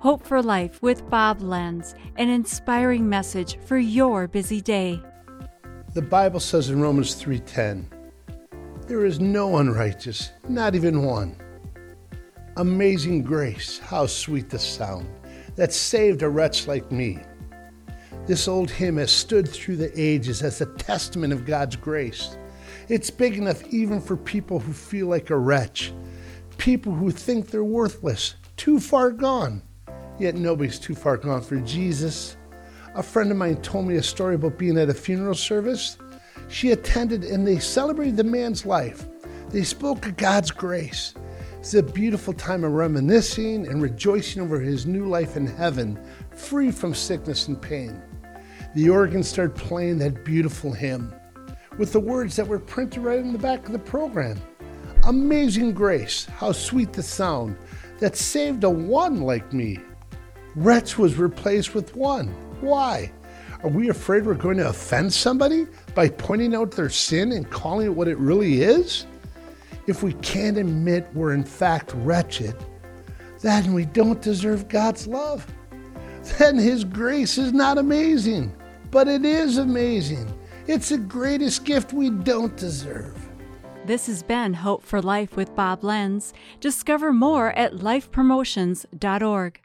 Hope for Life with Bob Lenz, an inspiring message for your busy day. The Bible says in Romans 3:10, there is no unrighteous, not even one. Amazing grace, how sweet the sound that saved a wretch like me. This old hymn has stood through the ages as a testament of God's grace. It's big enough even for people who feel like a wretch, people who think they're worthless, too far gone. Yet nobody's too far gone for Jesus. A friend of mine told me a story about being at a funeral service she attended and they celebrated the man's life. They spoke of God's grace. It's a beautiful time of reminiscing and rejoicing over his new life in heaven, free from sickness and pain. The organ started playing that beautiful hymn with the words that were printed right in the back of the program. Amazing grace, how sweet the sound that saved a one like me. Wretch was replaced with one. Why? Are we afraid we're going to offend somebody by pointing out their sin and calling it what it really is? If we can't admit we're in fact wretched, then we don't deserve God's love. Then His grace is not amazing, but it is amazing. It's the greatest gift we don't deserve. This has been Hope for Life with Bob Lenz. Discover more at lifepromotions.org.